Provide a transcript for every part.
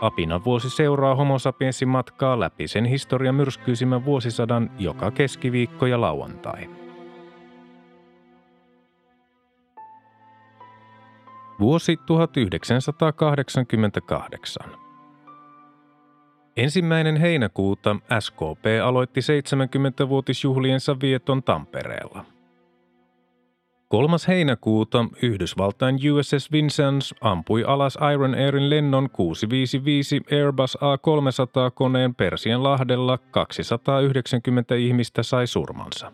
Apina vuosi seuraa homo sapiensin matkaa läpi sen historian myrskyisimmän vuosisadan joka keskiviikko ja lauantai. Vuosi 1988. Ensimmäinen heinäkuuta SKP aloitti 70-vuotisjuhliensa vieton Tampereella. 3. heinäkuuta Yhdysvaltain USS Vincennes ampui alas Iron Airin lennon 655 Airbus A300-koneen Persianlahdella 290 ihmistä sai surmansa.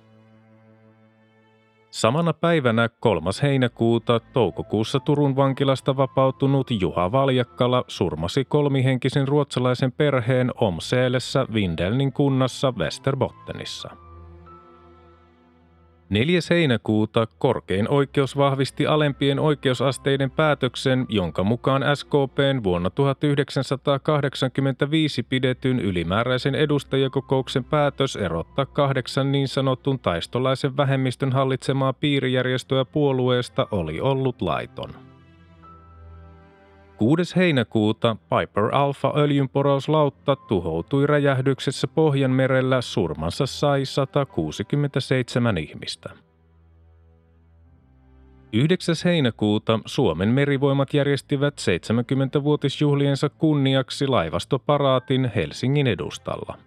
Samana päivänä 3. heinäkuuta toukokuussa Turun vankilasta vapautunut Juha Valjakkala surmasi kolmihenkisen ruotsalaisen perheen Omseelessä Vindelnin kunnassa Västerbottenissa. 4. heinäkuuta korkein oikeus vahvisti alempien oikeusasteiden päätöksen, jonka mukaan SKPn vuonna 1985 pidetyn ylimääräisen edustajakokouksen päätös erottaa kahdeksan niin sanotun taistolaisen vähemmistön hallitsemaa piirijärjestöä puolueesta oli ollut laiton. 6. heinäkuuta Piper Alpha öljynporauslautta tuhoutui räjähdyksessä Pohjanmerellä surmansa sai 167 ihmistä. 9. heinäkuuta Suomen merivoimat järjestivät 70-vuotisjuhliensa kunniaksi laivastoparaatin Helsingin edustalla.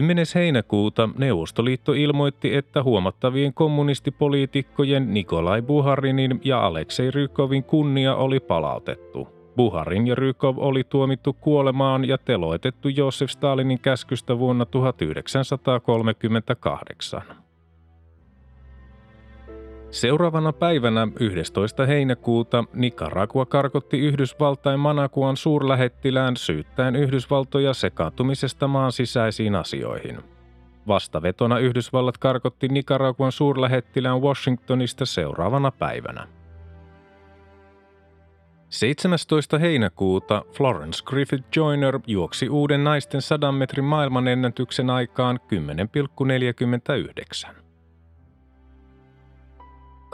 10. heinäkuuta Neuvostoliitto ilmoitti, että huomattavien kommunistipoliitikkojen Nikolai Buharinin ja Aleksei Rykovin kunnia oli palautettu. Buharin ja Rykov oli tuomittu kuolemaan ja teloitettu Josef Stalinin käskystä vuonna 1938. Seuraavana päivänä 11. heinäkuuta Nicaragua karkotti Yhdysvaltain Manakuan suurlähettilään syyttäen Yhdysvaltoja sekaantumisesta maan sisäisiin asioihin. Vastavetona Yhdysvallat karkotti Nicaraguan suurlähettilään Washingtonista seuraavana päivänä. 17. heinäkuuta Florence Griffith Joyner juoksi uuden naisten 100 metrin maailmanennätyksen aikaan 10,49.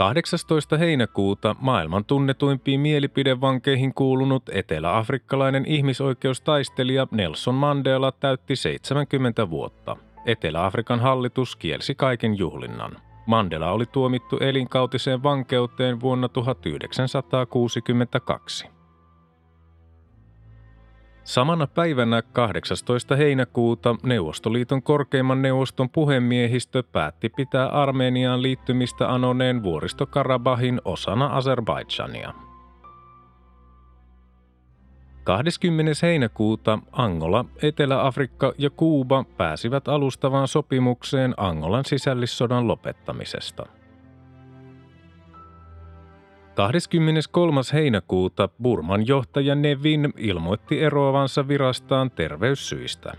18. heinäkuuta maailman tunnetuimpiin mielipidevankeihin kuulunut eteläafrikkalainen ihmisoikeustaistelija Nelson Mandela täytti 70 vuotta. Etelä-Afrikan hallitus kielsi kaiken juhlinnan. Mandela oli tuomittu elinkautiseen vankeuteen vuonna 1962. Samana päivänä 18. heinäkuuta Neuvostoliiton korkeimman neuvoston puhemiehistö päätti pitää Armeniaan liittymistä anoneen vuoristokarabahin osana Azerbaidsania. 20. heinäkuuta Angola, Etelä-Afrikka ja Kuuba pääsivät alustavaan sopimukseen Angolan sisällissodan lopettamisesta – 23. heinäkuuta Burman johtaja Nevin ilmoitti eroavansa virastaan terveyssyistä.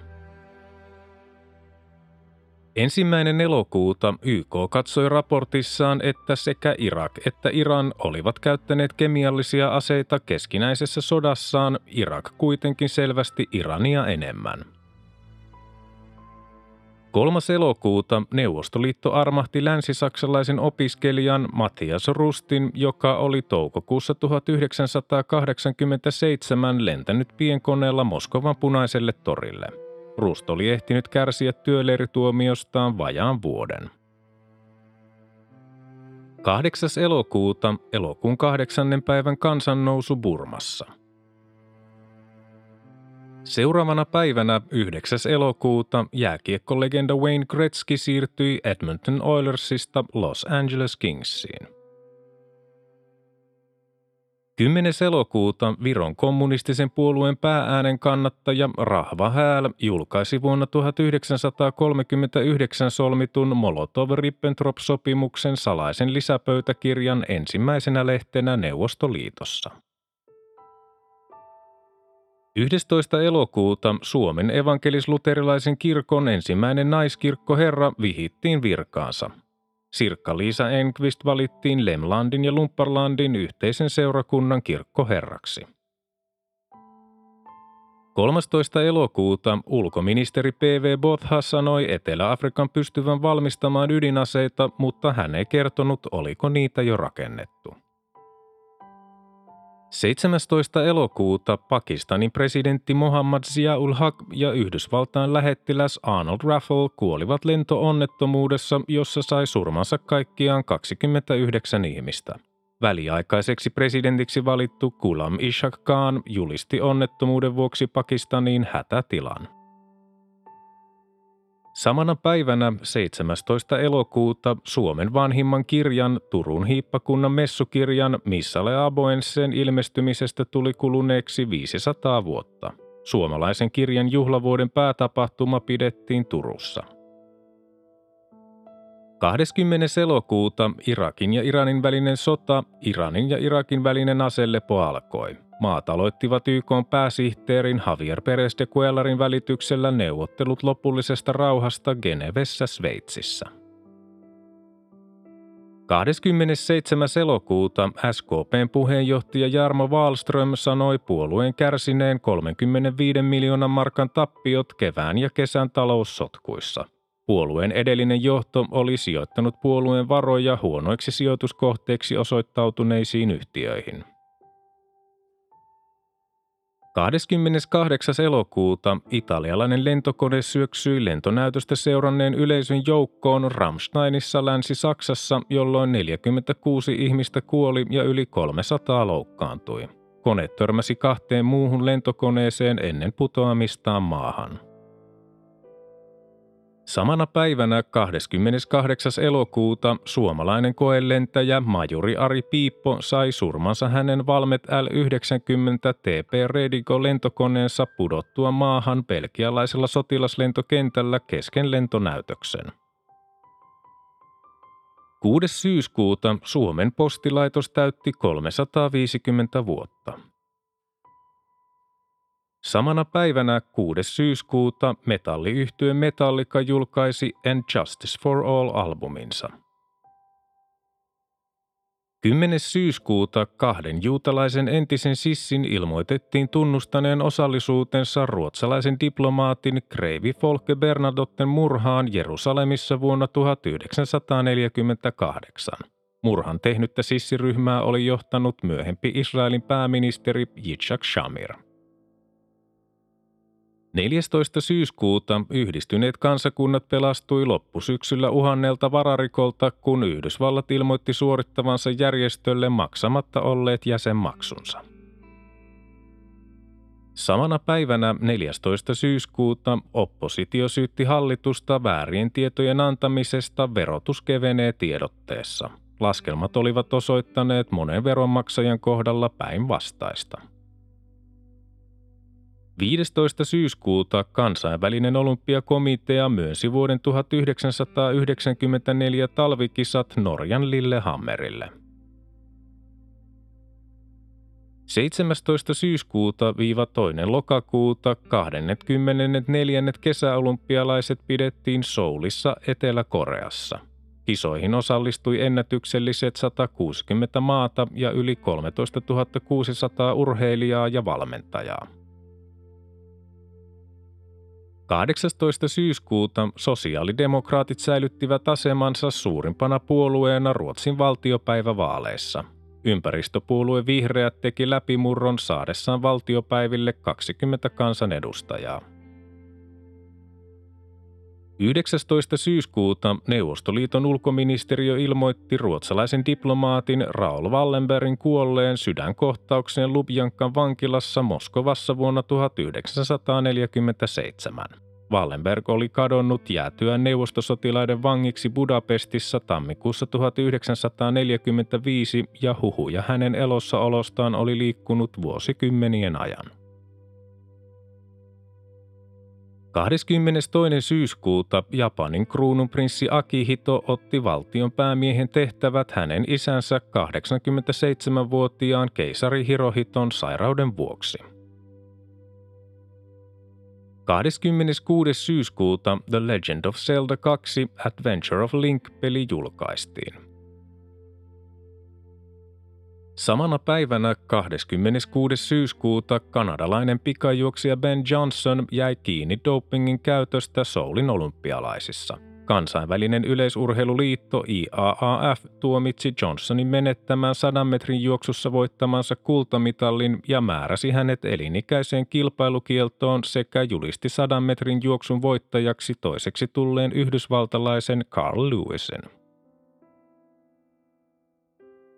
Ensimmäinen elokuuta YK katsoi raportissaan, että sekä Irak että Iran olivat käyttäneet kemiallisia aseita keskinäisessä sodassaan, Irak kuitenkin selvästi Irania enemmän. 3. elokuuta Neuvostoliitto armahti länsisaksalaisen opiskelijan Matthias Rustin, joka oli toukokuussa 1987 lentänyt pienkoneella Moskovan punaiselle torille. Rust oli ehtinyt kärsiä työleirituomiostaan vajaan vuoden. 8. elokuuta elokuun kahdeksannen päivän kansannousu Burmassa – Seuraavana päivänä 9. elokuuta jääkiekkolegenda Wayne Gretzky siirtyi Edmonton Oilersista Los Angeles Kingsiin. 10. elokuuta Viron kommunistisen puolueen päääänen kannattaja Rahva Hääl julkaisi vuonna 1939 solmitun Molotov-Ribbentrop-sopimuksen salaisen lisäpöytäkirjan ensimmäisenä lehtenä Neuvostoliitossa. 11. elokuuta Suomen evankelis-luterilaisen kirkon ensimmäinen naiskirkko herra vihittiin virkaansa. Sirkka-Liisa Enqvist valittiin Lemlandin ja Lumparlandin yhteisen seurakunnan kirkkoherraksi. 13. elokuuta ulkoministeri P.V. Botha sanoi Etelä-Afrikan pystyvän valmistamaan ydinaseita, mutta hän ei kertonut, oliko niitä jo rakennettu. 17. elokuuta Pakistanin presidentti Mohammad Zia-ul Haq ja Yhdysvaltain lähettiläs Arnold Raffle kuolivat lentoonnettomuudessa, jossa sai surmansa kaikkiaan 29 ihmistä. Väliaikaiseksi presidentiksi valittu Ghulam Ishak Khan julisti onnettomuuden vuoksi Pakistaniin hätätilan. Samana päivänä 17. elokuuta Suomen vanhimman kirjan Turun hiippakunnan messukirjan Missale Aboensen ilmestymisestä tuli kuluneeksi 500 vuotta. Suomalaisen kirjan juhlavuoden päätapahtuma pidettiin Turussa. 20. elokuuta Irakin ja Iranin välinen sota, Iranin ja Irakin välinen aselepo alkoi. Maat aloittivat YK pääsihteerin Javier Perez de Cuellarin välityksellä neuvottelut lopullisesta rauhasta Genevessä Sveitsissä. 27. elokuuta SKPn puheenjohtaja Jarmo Wallström sanoi puolueen kärsineen 35 miljoonan markan tappiot kevään ja kesän taloussotkuissa. Puolueen edellinen johto oli sijoittanut puolueen varoja huonoiksi sijoituskohteiksi osoittautuneisiin yhtiöihin. 28. elokuuta italialainen lentokone syöksyi lentonäytöstä seuranneen yleisön joukkoon Ramsteinissa Länsi-Saksassa, jolloin 46 ihmistä kuoli ja yli 300 loukkaantui. Kone törmäsi kahteen muuhun lentokoneeseen ennen putoamistaan maahan. Samana päivänä 28. elokuuta suomalainen koelentäjä majuri Ari Piippo sai surmansa hänen Valmet L-90 TP Redigo lentokoneensa pudottua maahan belgialaisella sotilaslentokentällä kesken lentonäytöksen. 6. syyskuuta Suomen postilaitos täytti 350 vuotta. Samana päivänä 6. syyskuuta metalliyhtyö Metallica julkaisi And Justice for All-albuminsa. 10. syyskuuta kahden juutalaisen entisen sissin ilmoitettiin tunnustaneen osallisuutensa ruotsalaisen diplomaatin Kreivi Folke Bernadotten murhaan Jerusalemissa vuonna 1948. Murhan tehnyttä sissiryhmää oli johtanut myöhempi Israelin pääministeri Yitzhak Shamir. 14. syyskuuta yhdistyneet kansakunnat pelastui loppusyksyllä uhannelta vararikolta, kun Yhdysvallat ilmoitti suorittavansa järjestölle maksamatta olleet jäsenmaksunsa. Samana päivänä 14. syyskuuta oppositio syytti hallitusta väärien tietojen antamisesta verotus kevenee tiedotteessa. Laskelmat olivat osoittaneet monen veronmaksajan kohdalla päinvastaista. 15. syyskuuta kansainvälinen olympiakomitea myönsi vuoden 1994 talvikisat Norjan Lillehammerille. 17. syyskuuta viiva 2. lokakuuta 24. kesäolympialaiset pidettiin Soulissa Etelä-Koreassa. Kisoihin osallistui ennätykselliset 160 maata ja yli 13 600 urheilijaa ja valmentajaa. 18. syyskuuta sosiaalidemokraatit säilyttivät asemansa suurimpana puolueena Ruotsin valtiopäivävaaleissa. Ympäristöpuolue Vihreät teki läpimurron saadessaan valtiopäiville 20 kansanedustajaa. 19. syyskuuta Neuvostoliiton ulkoministeriö ilmoitti ruotsalaisen diplomaatin Raul Wallenbergin kuolleen sydänkohtaukseen Lubjankan vankilassa Moskovassa vuonna 1947. Wallenberg oli kadonnut jäätyä neuvostosotilaiden vangiksi Budapestissa tammikuussa 1945 ja huhuja hänen elossaolostaan oli liikkunut vuosikymmenien ajan. 22. syyskuuta Japanin kruununprinssi Akihito otti valtion päämiehen tehtävät hänen isänsä 87-vuotiaan keisari Hirohiton sairauden vuoksi. 26. syyskuuta The Legend of Zelda 2 Adventure of Link-peli julkaistiin. Samana päivänä 26. syyskuuta kanadalainen pikajuoksija Ben Johnson jäi kiinni dopingin käytöstä Soulin olympialaisissa – Kansainvälinen yleisurheiluliitto IAAF tuomitsi Johnsonin menettämään 100 metrin juoksussa voittamansa kultamitallin ja määräsi hänet elinikäiseen kilpailukieltoon sekä julisti 100 metrin juoksun voittajaksi toiseksi tulleen yhdysvaltalaisen Carl Lewisen.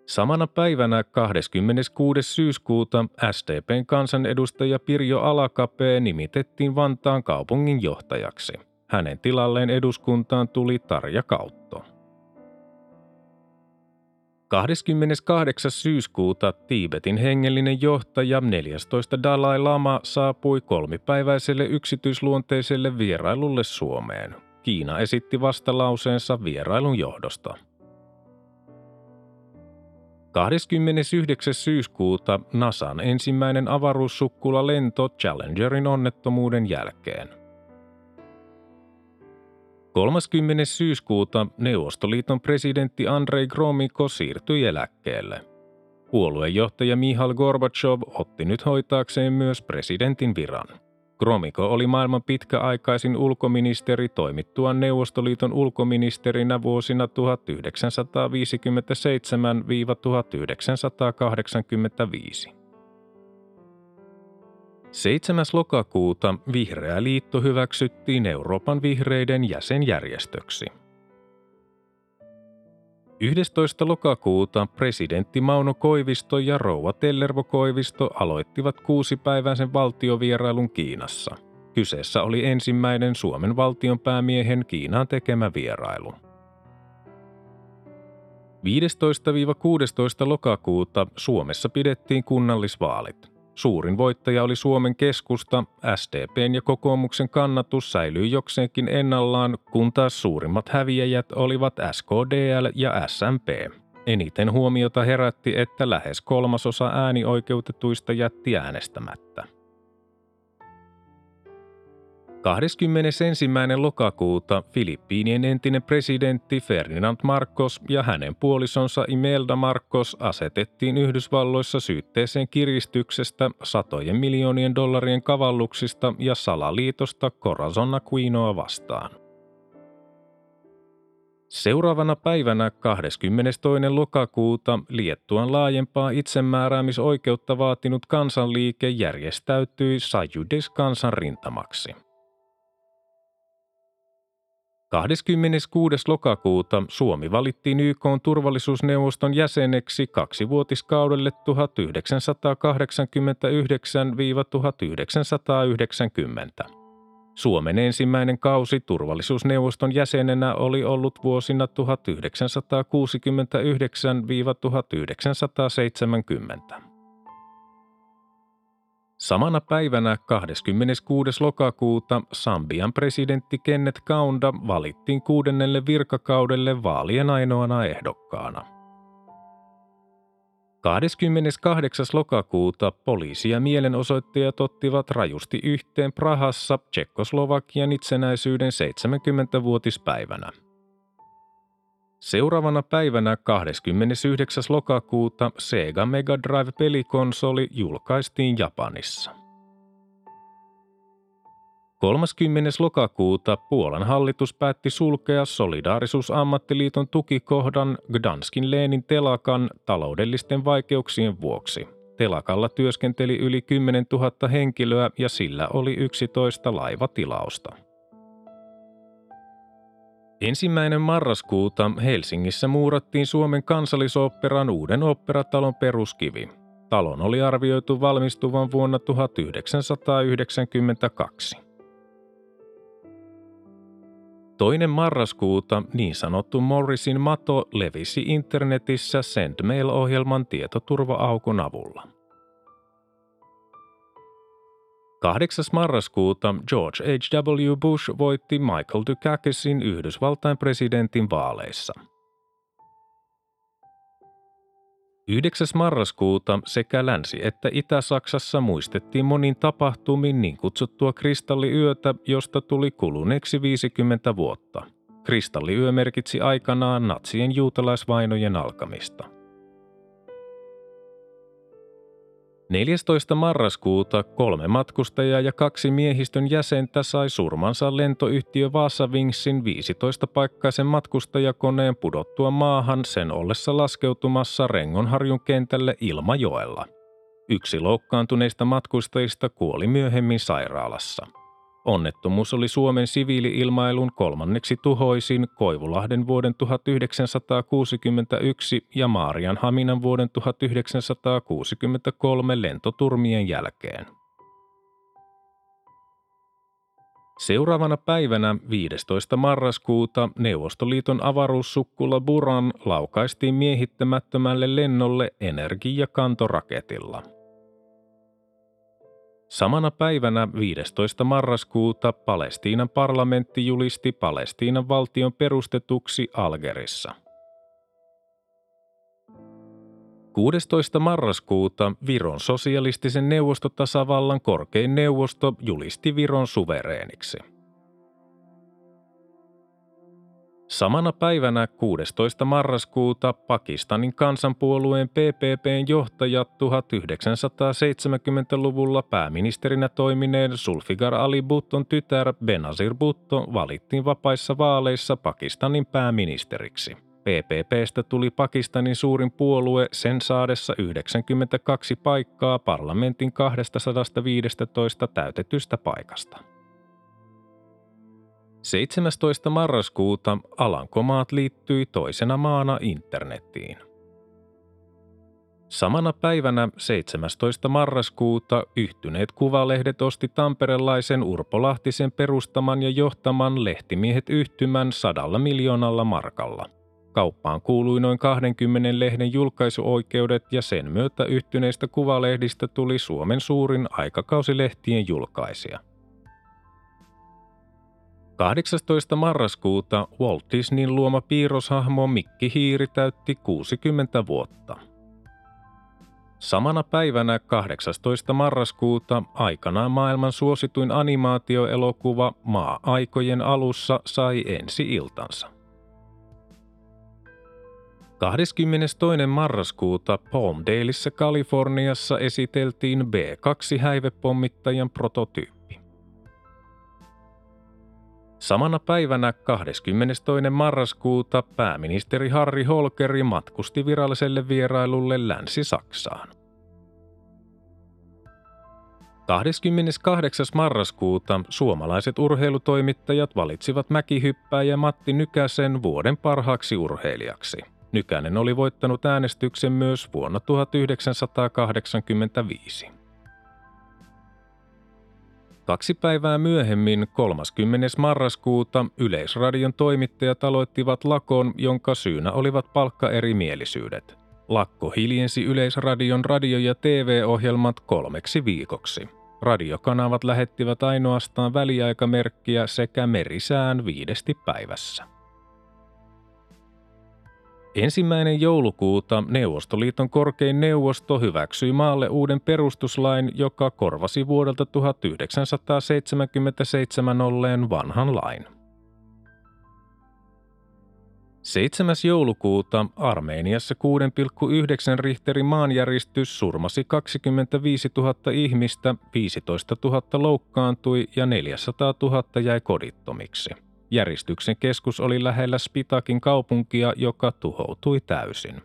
Samana päivänä 26. syyskuuta SDPn kansanedustaja Pirjo Alakapee nimitettiin Vantaan kaupungin johtajaksi – hänen tilalleen eduskuntaan tuli Tarja Kautto. 28. syyskuuta Tiibetin hengellinen johtaja 14. Dalai Lama saapui kolmipäiväiselle yksityisluonteiselle vierailulle Suomeen. Kiina esitti vastalauseensa vierailun johdosta. 29. syyskuuta NASAn ensimmäinen avaruussukkula lento Challengerin onnettomuuden jälkeen – 30. syyskuuta Neuvostoliiton presidentti Andrei Gromiko siirtyi eläkkeelle. Puoluejohtaja Mihail Gorbachev otti nyt hoitaakseen myös presidentin viran. Gromiko oli maailman pitkäaikaisin ulkoministeri toimittuaan Neuvostoliiton ulkoministerinä vuosina 1987-1985. 7. lokakuuta Vihreä liitto hyväksyttiin Euroopan vihreiden jäsenjärjestöksi. 11. lokakuuta presidentti Mauno Koivisto ja rouva Tellervo Koivisto aloittivat kuusipäiväisen valtiovierailun Kiinassa. Kyseessä oli ensimmäinen Suomen valtionpäämiehen Kiinaan tekemä vierailu. 15-16. lokakuuta Suomessa pidettiin kunnallisvaalit. Suurin voittaja oli Suomen keskusta, SDPn ja kokoomuksen kannatus säilyi jokseenkin ennallaan, kun taas suurimmat häviäjät olivat SKDL ja SMP. Eniten huomiota herätti, että lähes kolmasosa äänioikeutetuista jätti äänestämättä. 21. lokakuuta Filippiinien entinen presidentti Ferdinand Marcos ja hänen puolisonsa Imelda Marcos asetettiin Yhdysvalloissa syytteeseen kiristyksestä, satojen miljoonien dollarien kavalluksista ja salaliitosta Corazon Aquinoa vastaan. Seuraavana päivänä 22. lokakuuta Liettuan laajempaa itsemääräämisoikeutta vaatinut kansanliike järjestäytyi Sajudis kansanrintamaksi. 26. lokakuuta Suomi valittiin YK turvallisuusneuvoston jäseneksi kaksivuotiskaudelle 1989-1990. Suomen ensimmäinen kausi turvallisuusneuvoston jäsenenä oli ollut vuosina 1969-1970. Samana päivänä 26. lokakuuta Sambian presidentti Kenneth Kaunda valittiin kuudennelle virkakaudelle vaalien ainoana ehdokkaana. 28. lokakuuta poliisi ja mielenosoittajat ottivat rajusti yhteen Prahassa Tsekkoslovakian itsenäisyyden 70-vuotispäivänä – Seuraavana päivänä 29. lokakuuta Sega Mega Drive-pelikonsoli julkaistiin Japanissa. 30. lokakuuta Puolan hallitus päätti sulkea Solidaarisuusammattiliiton tukikohdan Gdanskin Leenin telakan taloudellisten vaikeuksien vuoksi. Telakalla työskenteli yli 10 000 henkilöä ja sillä oli 11 laivatilausta. Ensimmäinen marraskuuta Helsingissä muurattiin Suomen kansallisoopperan uuden operatalon peruskivi. Talon oli arvioitu valmistuvan vuonna 1992. Toinen marraskuuta niin sanottu Morrisin mato levisi internetissä SendMail-ohjelman tietoturva-aukon avulla. 8. marraskuuta George H.W. Bush voitti Michael Dukakissin Yhdysvaltain presidentin vaaleissa. 9. marraskuuta sekä Länsi- että Itä-Saksassa muistettiin monin tapahtumin niin kutsuttua kristalliyötä, josta tuli kuluneeksi 50 vuotta. Kristalliyö merkitsi aikanaan natsien juutalaisvainojen alkamista. 14. marraskuuta kolme matkustajaa ja kaksi miehistön jäsentä sai surmansa lentoyhtiö Wingsin 15-paikkaisen matkustajakoneen pudottua maahan sen ollessa laskeutumassa Rengonharjun kentälle Ilmajoella. Yksi loukkaantuneista matkustajista kuoli myöhemmin sairaalassa. Onnettomuus oli Suomen siviiliilmailun kolmanneksi tuhoisin Koivulahden vuoden 1961 ja Maarian Haminan vuoden 1963 lentoturmien jälkeen. Seuraavana päivänä 15. marraskuuta Neuvostoliiton avaruussukkula Buran laukaistiin miehittämättömälle lennolle energia-kantoraketilla – Samana päivänä 15. marraskuuta Palestiinan parlamentti julisti Palestiinan valtion perustetuksi Algerissa. 16. marraskuuta Viron sosialistisen neuvostotasavallan korkein neuvosto julisti Viron suvereeniksi – Samana päivänä 16. marraskuuta Pakistanin kansanpuolueen PPPn johtaja 1970-luvulla pääministerinä toimineen Sulfigar Ali Bhutton tytär Benazir Bhutto valittiin vapaissa vaaleissa Pakistanin pääministeriksi. PPPstä tuli Pakistanin suurin puolue sen saadessa 92 paikkaa parlamentin 215 täytetystä paikasta. 17. marraskuuta Alankomaat liittyi toisena maana internettiin. Samana päivänä 17. marraskuuta yhtyneet kuvalehdet osti tamperelaisen Urpo Lahtisen perustaman ja johtaman lehtimiehet yhtymän sadalla miljoonalla markalla. Kauppaan kuului noin 20 lehden julkaisuoikeudet ja sen myötä yhtyneistä kuvalehdistä tuli Suomen suurin aikakausilehtien julkaisija – 18. marraskuuta Walt Disneyn luoma piirroshahmo Mikki Hiiri täytti 60 vuotta. Samana päivänä 18. marraskuuta aikanaan maailman suosituin animaatioelokuva Maa-aikojen alussa sai ensi iltansa. 22. marraskuuta Palmdaleissa Kaliforniassa esiteltiin B-2-häivepommittajan prototyyppi. Samana päivänä 22. marraskuuta pääministeri Harri Holkeri matkusti viralliselle vierailulle Länsi-Saksaan. 28. marraskuuta suomalaiset urheilutoimittajat valitsivat mäkihyppääjä Matti Nykäsen vuoden parhaaksi urheilijaksi. Nykänen oli voittanut äänestyksen myös vuonna 1985. Kaksi päivää myöhemmin, 30. marraskuuta, Yleisradion toimittajat aloittivat lakon, jonka syynä olivat palkkaerimielisyydet. Lakko hiljensi Yleisradion radio- ja TV-ohjelmat kolmeksi viikoksi. Radiokanavat lähettivät ainoastaan väliaikamerkkiä sekä merisään viidesti päivässä. Ensimmäinen joulukuuta Neuvostoliiton korkein neuvosto hyväksyi maalle uuden perustuslain, joka korvasi vuodelta 1977 olleen vanhan lain. 7. joulukuuta Armeeniassa 6,9 Richterin maanjäristys surmasi 25 000 ihmistä, 15 000 loukkaantui ja 400 000 jäi kodittomiksi. Järistyksen keskus oli lähellä Spitakin kaupunkia, joka tuhoutui täysin.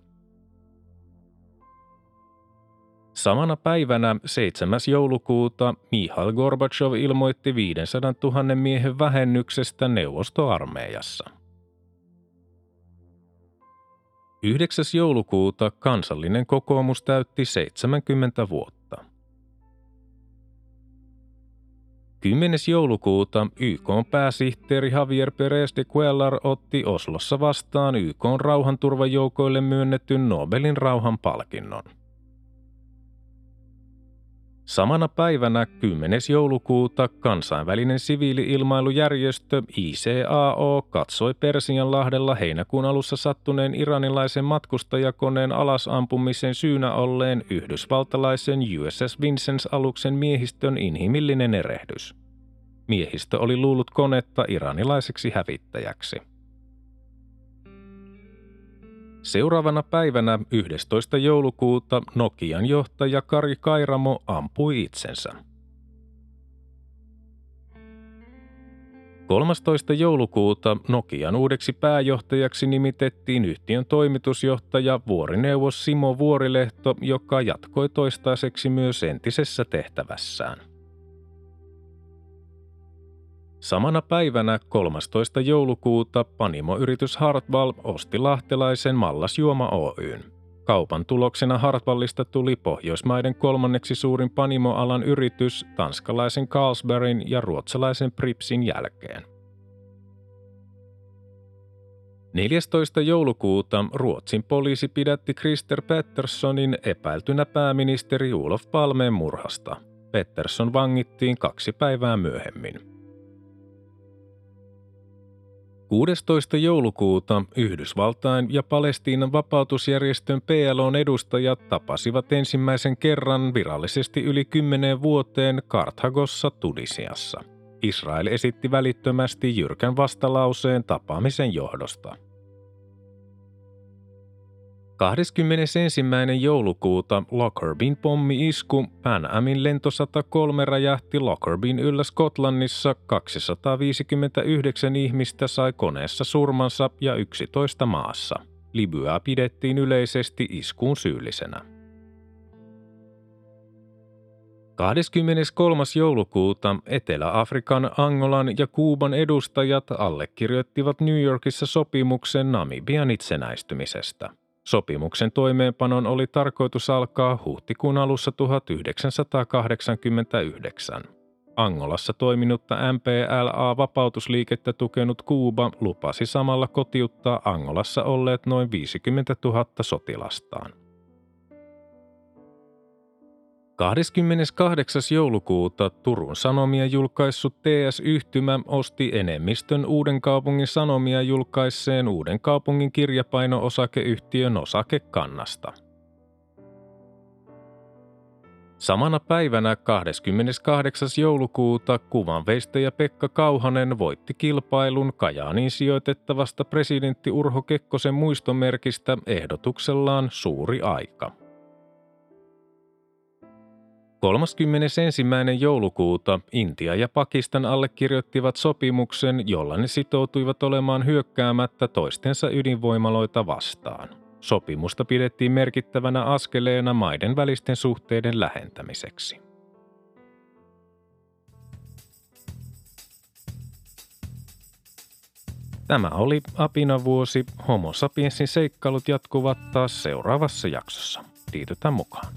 Samana päivänä 7. joulukuuta Mihail Gorbachev ilmoitti 500 000 miehen vähennyksestä neuvostoarmeijassa. 9. joulukuuta kansallinen kokoomus täytti 70 vuotta. 10. joulukuuta YK pääsihteeri Javier Perez de Cuellar otti Oslossa vastaan YK rauhanturvajoukoille myönnetyn Nobelin rauhanpalkinnon. Samana päivänä 10. joulukuuta kansainvälinen siviili-ilmailujärjestö ICAO katsoi Persianlahdella heinäkuun alussa sattuneen iranilaisen matkustajakoneen alasampumisen syynä olleen yhdysvaltalaisen USS Vincennes-aluksen miehistön inhimillinen erehdys. Miehistö oli luullut konetta iranilaiseksi hävittäjäksi. Seuraavana päivänä 11. joulukuuta Nokian johtaja Kari Kairamo ampui itsensä. 13. joulukuuta Nokian uudeksi pääjohtajaksi nimitettiin yhtiön toimitusjohtaja vuorineuvos Simo Vuorilehto, joka jatkoi toistaiseksi myös entisessä tehtävässään. Samana päivänä 13. joulukuuta panimoyritys Hartwall osti lahtelaisen Mallas Juoma Oyn. Kaupan tuloksena Hartwallista tuli Pohjoismaiden kolmanneksi suurin panimoalan yritys tanskalaisen Carlsbergin ja ruotsalaisen Pripsin jälkeen. 14. joulukuuta Ruotsin poliisi pidätti Krister Petterssonin epäiltynä pääministeri Olof Palmeen murhasta. Pettersson vangittiin kaksi päivää myöhemmin. 16. joulukuuta Yhdysvaltain ja Palestiinan vapautusjärjestön PLOn edustajat tapasivat ensimmäisen kerran virallisesti yli kymmeneen vuoteen Karthagossa Tunisiassa. Israel esitti välittömästi jyrkän vastalauseen tapaamisen johdosta. 21. joulukuuta Lockerbin pommi-isku Pan Amin lento 103 räjähti Lockerbin yllä Skotlannissa. 259 ihmistä sai koneessa surmansa ja 11 maassa. Libyaa pidettiin yleisesti iskuun syyllisenä. 23. joulukuuta Etelä-Afrikan, Angolan ja Kuuban edustajat allekirjoittivat New Yorkissa sopimuksen Namibian itsenäistymisestä. Sopimuksen toimeenpanon oli tarkoitus alkaa huhtikuun alussa 1989. Angolassa toiminutta MPLA-vapautusliikettä tukenut Kuuba lupasi samalla kotiuttaa Angolassa olleet noin 50 000 sotilastaan. 28. joulukuuta Turun Sanomia julkaissut TS-yhtymä osti enemmistön Uuden kaupungin Sanomia julkaisseen Uuden kaupungin kirjapaino-osakeyhtiön osakekannasta. Samana päivänä 28. joulukuuta kuvanveistäjä Pekka Kauhanen voitti kilpailun Kajaaniin sijoitettavasta presidentti Urho Kekkosen muistomerkistä ehdotuksellaan Suuri aika. 31. joulukuuta Intia ja Pakistan allekirjoittivat sopimuksen, jolla ne sitoutuivat olemaan hyökkäämättä toistensa ydinvoimaloita vastaan. Sopimusta pidettiin merkittävänä askeleena maiden välisten suhteiden lähentämiseksi. Tämä oli Apina vuosi. Homo sapiensin seikkailut jatkuvat taas seuraavassa jaksossa. Liitytään mukaan.